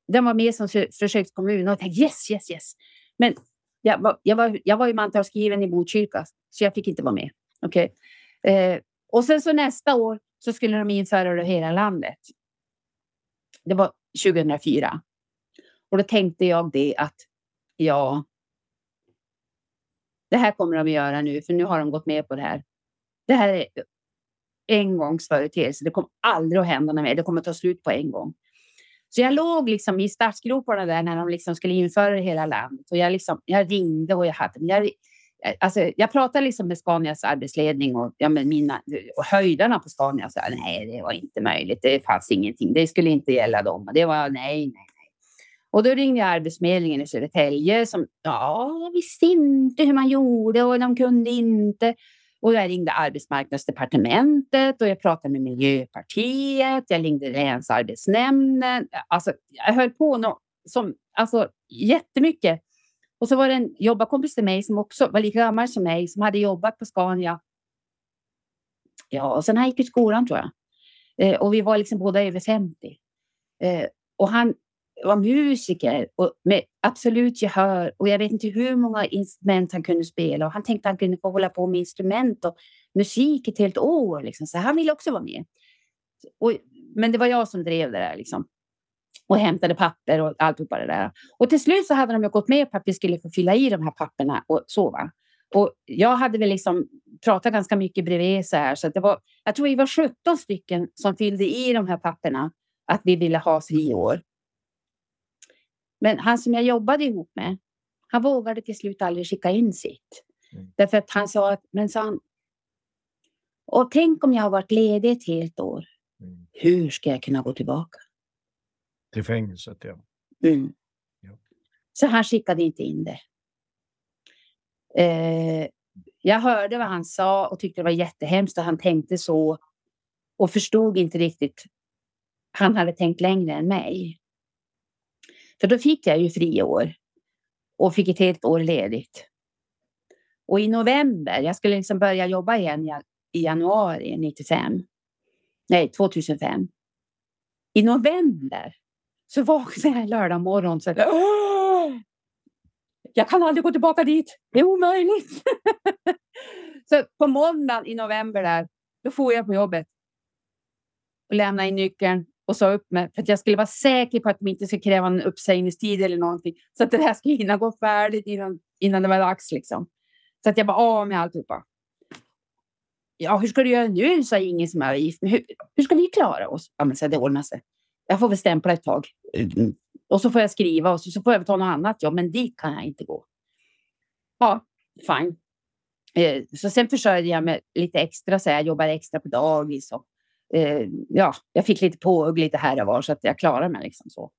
Den var med som försökskommun och jag tänkte yes, yes, yes. Men jag var, jag var, jag var ju mantalsskriven i Botkyrka så jag fick inte vara med. Okay. Eh, och sen så nästa år så skulle de införa det hela landet. Det var 2004. Och då tänkte jag det att ja, det här kommer de att göra nu, för nu har de gått med på det här. Det här är engångsföreteelse. Det kommer aldrig att hända mer. Det kommer att ta slut på en gång. Så jag låg liksom i startgroparna där när de liksom skulle införa det i hela landet. Och jag, liksom, jag ringde och jag hade... Jag, alltså, jag pratade liksom med Scanias arbetsledning och, ja, med mina, och höjdarna på Scania sa nej, det var inte möjligt. Det fanns ingenting. Det skulle inte gälla dem. Det var nej, nej. Och då ringde jag Arbetsförmedlingen i Södertälje som ja, visste inte hur man gjorde och de kunde inte. Och jag ringde Arbetsmarknadsdepartementet och jag pratade med Miljöpartiet. Jag ringde Länsarbetsnämnden. Alltså, jag höll på no som, alltså, jättemycket. Och så var det en jobbarkompis till mig som också var lika gammal som mig som hade jobbat på Scania. Ja, och sen han gick i skolan tror jag. Eh, och vi var liksom båda över 50. Eh, och han var musiker och med absolut gehör. Och jag vet inte hur många instrument han kunde spela. Och han tänkte att han kunde få hålla på med instrument och musik ett helt år. Liksom. Så han ville också vara med. Och, men det var jag som drev det där. Liksom. Och hämtade papper och alltihopa det där. Och till slut så hade de gått med på att vi skulle få fylla i de här papperna och sova. Och jag hade väl liksom pratat ganska mycket bredvid så här. Så det var, jag tror vi var 17 stycken som fyllde i de här papperna att vi ville ha friår. Men han som jag jobbade ihop med, han vågade till slut aldrig skicka in sitt. Mm. Därför att han sa att, men sa han, och tänk om jag har varit ledig ett helt år. Mm. Hur ska jag kunna gå tillbaka? Till fängelset, ja. Mm. ja. Så han skickade inte in det. Eh, jag hörde vad han sa och tyckte det var jättehemskt att han tänkte så och förstod inte riktigt. Han hade tänkt längre än mig. För då fick jag ju friår och fick ett helt år ledigt. Och i november, jag skulle liksom börja jobba igen i januari 95. Nej, 2005. I november så vaknade jag lördag morgon så här, "Åh! Jag kan aldrig gå tillbaka dit. Det är omöjligt. så på måndagen i november där, då får jag på jobbet och lämnade in nyckeln och sa upp mig för att jag skulle vara säker på att de inte skulle kräva en uppsägningstid eller någonting så att det här skulle hinna gå färdigt innan, innan det var dags liksom. Så att jag bara av med alltihopa. Ja, hur ska du göra nu? sa ingen som är gift. Hur, hur ska vi klara oss? Ja, men så det ordnar sig. Jag får väl stämpla ett tag. Och så får jag skriva och så, så får jag ta något annat jobb. Men dit kan jag inte gå. Ja, fine. Eh, så sen försörjde jag mig lite extra. Så jag jobbade extra på dagis. Och, eh, ja, jag fick lite påhugg lite här och var så att jag klarade mig liksom så.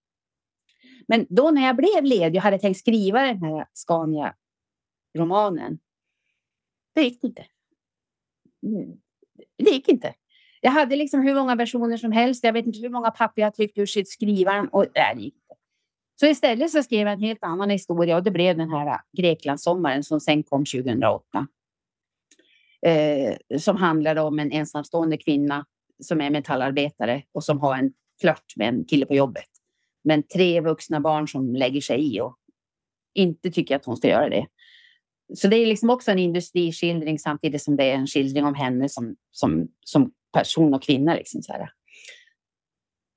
Men då när jag blev ledig och hade tänkt skriva den här Scania-romanen. Det gick inte. Mm, det gick inte. Jag hade liksom hur många versioner som helst. Jag vet inte hur många papper jag tryckt ur sitt skrivaren och det gick inte. Så istället så skrev jag en helt annan historia och det blev den här äh, Greklandssommaren som sen kom 2008. Eh, som handlade om en ensamstående kvinna som är metallarbetare och som har en flört med en kille på jobbet. Men tre vuxna barn som lägger sig i och inte tycker att hon ska göra det. Så det är liksom också en industriskildring samtidigt som det är en skildring om henne som, som, som person och kvinna. Liksom så här.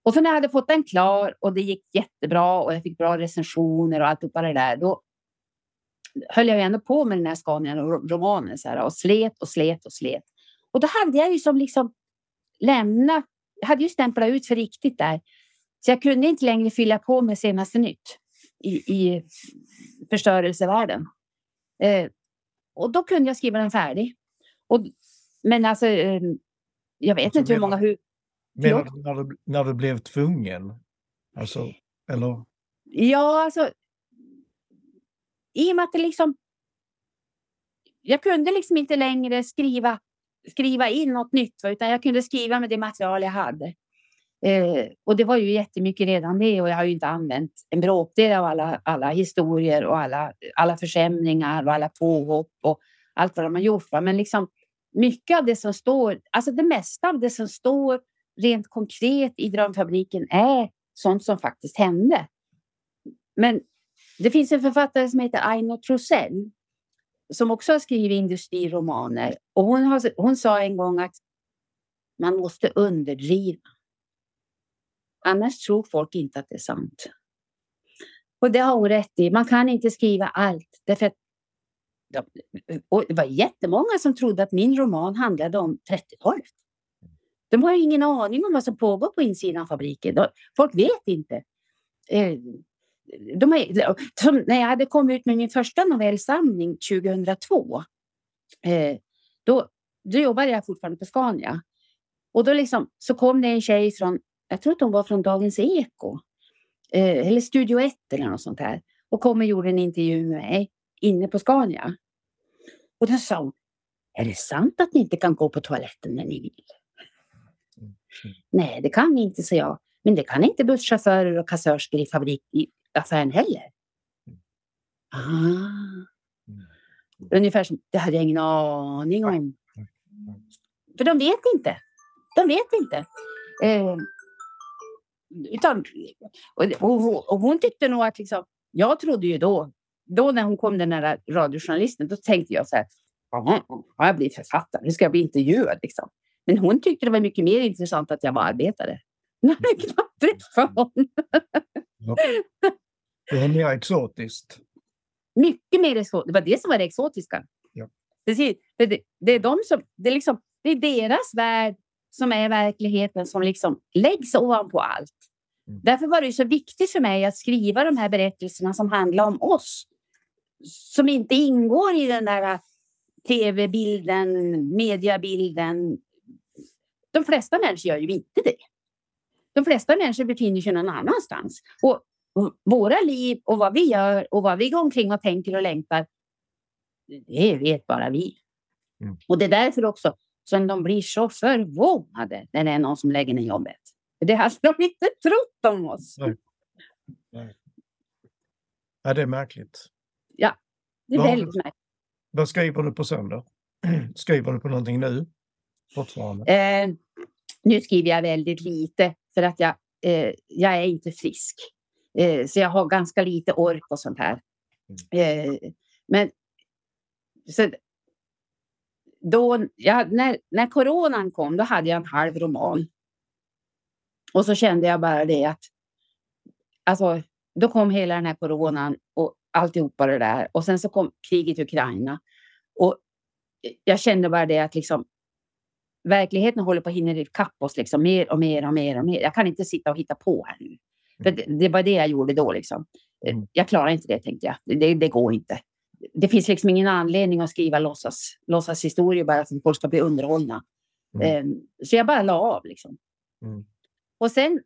Och så när jag hade fått den klar och det gick jättebra och jag fick bra recensioner och alltihopa det där, då höll jag ju ändå på med den här Scania-romanen så här, och slet och slet och slet. Och då hade jag ju som liksom lämnat, jag hade ju stämplat ut för riktigt där. Så jag kunde inte längre fylla på med senaste nytt i, i förstörelsevärlden. Eh, och då kunde jag skriva den färdig. Och, men alltså, eh, jag vet Alltså, inte hur många... Hur, Menar du när du, när du blev tvungen? Alltså, eller? ja, alltså... I och med att det liksom... Jag kunde liksom inte längre skriva, skriva in något nytt, utan jag kunde skriva med det material jag hade. Eh, och det var ju jättemycket redan det och jag har ju inte använt en bråkdel av alla, alla historier och alla, alla försämringar och alla påhopp och allt vad de har gjort. Va? Men liksom mycket av det som står, alltså det mesta av det som står rent konkret i Drömfabriken är sånt som faktiskt hände. Men det finns en författare som heter Aino Trosell som också har skrivit industriromaner och hon, har, hon sa en gång att man måste underdriva. Annars tror folk inte att det är sant. Och det har hon rätt i. Man kan inte skriva allt. Därför att, och det var jättemånga som trodde att min roman handlade om 30-talet. De har ingen aning om vad som pågår på insidan av fabriken. Folk vet inte. Eh, de är, som när jag hade kommit ut med min första novellsamling 2002. Eh, då, då jobbade jag fortfarande på Scania. Och då liksom, så kom det en tjej från, jag tror att hon var från Dagens Eko. Eh, eller Studio 1 eller något sånt här. Och kom och gjorde en intervju med mig inne på Scania. Och då sa hon, är det sant att ni inte kan gå på toaletten när ni vill? Nej, det kan vi inte, sa jag. Men det kan inte busschaufförer och kassörskor i fabrik i affären heller. Ah. Ungefär som, det hade jag ingen aning om. För de vet inte. De vet inte. Eh, utan, och, och, och hon tyckte nog att liksom, jag trodde ju då, då när hon kom den där radiojournalisten, då tänkte jag så här, "Jaha, ja, jag blir författare, nu ska jag bli intervjuad liksom. Men hon tyckte det var mycket mer intressant att jag var arbetare. När jag knappt träffade honom. Det är mer exotiskt. Mycket mer exotiskt. Det var det som var det exotiska. Ja. Det, det, det är de som, det är liksom, det är deras värld som är verkligheten som liksom läggs ovanpå allt. Mm. Därför var det så viktigt för mig att skriva de här berättelserna som handlar om oss. Som inte ingår i den där tv-bilden, mediabilden. De flesta människor gör ju inte det. De flesta människor befinner sig någon annanstans. Och våra liv och vad vi gör och vad vi går omkring och tänker och längtar. Det vet bara vi. Mm. Och det är därför också som de blir så förvånade när det är någon som lägger ner jobbet. Det har de inte trott om oss. Nej. Ja, det är märkligt. Det är Ja. väldigt märkligt. Vad skriver du på söndag? Skriver du på någonting nu? fortfarande? Eh, nu skriver jag väldigt lite för att jag, eh, jag är inte frisk. Eh, så jag har ganska lite ork och sånt här. Mm. Eh, men så, då, ja, när, när coronan kom, då hade jag en halv roman. Och så kände jag bara det att alltså, då kom hela den här coronan och alltihopa det där. Och sen så kom kriget i Ukraina. Och jag kände bara det att liksom verkligheten håller på att hinna ikapp oss liksom mer och mer och mer och mer. Jag kan inte sitta och hitta på här nu. För det, var det jag gjorde då liksom. Mm. Jag klarar inte det tänkte jag. Det, det går inte. Det finns liksom ingen anledning att skriva låtsas, låtsas historier bara för att folk ska bli underhållna. Mm. Eh, så jag bara la av liksom. Mm. Och sen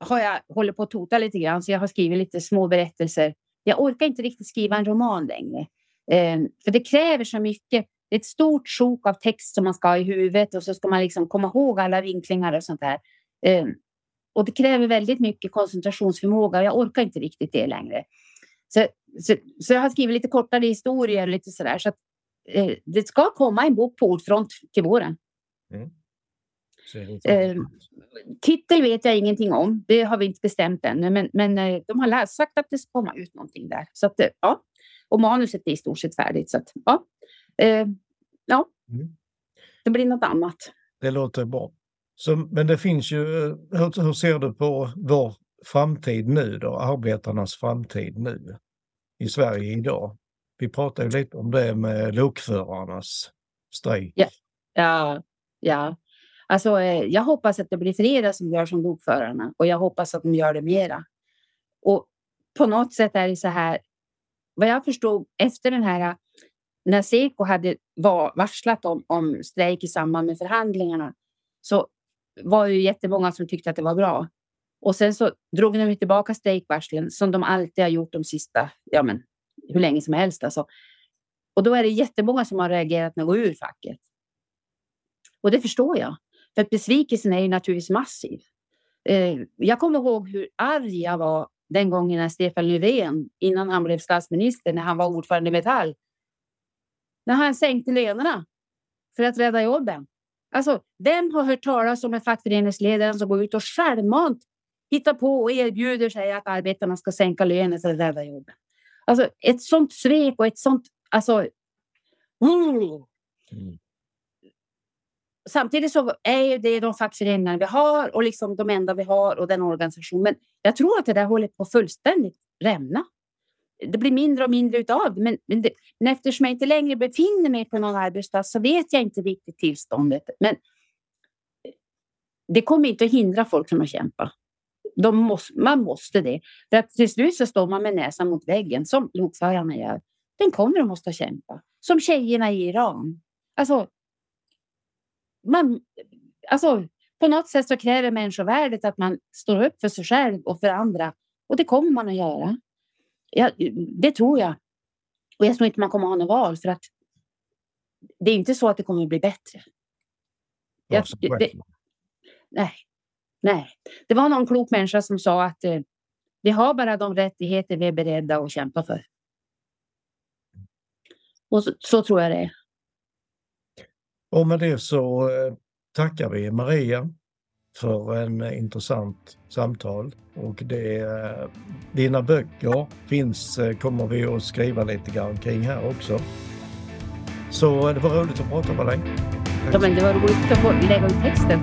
har jag hållit på att tota lite grann, så jag har skrivit lite små berättelser. Jag orkar inte riktigt skriva en roman längre. Eh, för det kräver så mycket. Det är ett stort sjok av text som man ska ha i huvudet och så ska man liksom komma ihåg alla vinklingar och sånt där. Och det kräver väldigt mycket koncentrationsförmåga och jag orkar inte riktigt det längre. Så, så, så jag har skrivit lite kortare historier lite sådär. Så att, eh, det ska komma en bok på ordfront till våren. Mm. Eh. Titel vet jag ingenting om. Det har vi inte bestämt ännu. Men, men eh, de har läst, sagt att det ska komma ut någonting där. Så att, eh, ja. Och manuset är i stort sett färdigt. Så att, ja. Eh, ja, Mm. det blir något annat. Det låter bra. Så, men det finns ju, eh, hur, hur ser du på vår framtid nu då? Arbetarnas framtid nu i Sverige idag? Vi pratar ju lite om det med lokförarnas strejk. Ja. Ja, ja. Alltså, eh, jag hoppas att det blir flera som gör som lokförarna och jag hoppas att de gör det mera. Och på något sätt är det så här, vad jag förstod efter den här, när Seko hade var, varslat om, om strejk i samband med förhandlingarna, så var ju jättemånga som tyckte att det var bra. Och sen så drog de tillbaka strejkvarslen som de alltid har gjort de sista, ja men hur länge som helst alltså. Och då är det jättemånga som har reagerat med att gå ur facket. Och det förstår jag. För att besvikelsen är ju naturligtvis massiv. Eh, jag kommer ihåg hur arg jag var den gången när Stefan Löfven, innan han blev statsminister, när han var ordförande i Metall, när han sänkte lönerna för att rädda jobben. Alltså, vem har hört talas om en fackföreningsledare som går ut och självmant hittar på och erbjuder sig att arbetarna ska sänka lönen för att rädda jobben? Alltså, ett sånt svek och ett sånt... Alltså, mm. Mm. Samtidigt så är ju det de fackföreningar vi har och liksom de enda vi har och den organisation. Men jag tror att det där håller på fullständigt rämna. Det blir mindre och mindre utav det. Men, men, det, men eftersom jag inte längre befinner mig på någon arbetsplats så vet jag inte riktigt tillståndet. Men eh, det kommer inte att hindra folk från att kämpa. De måste, man måste det. För att till slut så står man med näsan mot väggen som lokförarna gör. Den kommer att måste kämpa. Som tjejerna i Iran. Alltså, man, alltså, på något sätt så kräver människovärdet att man står upp för sig själv och för andra. Och det kommer man att göra. Ja, det tror jag. Och jag tror inte man kommer ha något val för att det är inte så att det kommer att bli bättre. Ja, Jag- det-. Nej, nej. Det var någon klok människa som sa att eh, vi har bara de rättigheter vi är beredda att kämpa för. Och så, så tror jag det är. Och med det så eh, tackar vi Maria för en intressant samtal. Och det, eh, dina böcker finns, eh, kommer vi att skriva lite grann kring här också. Så eh, det var roligt att prata med dig. Ja, men det var roligt att få lägga ut texten.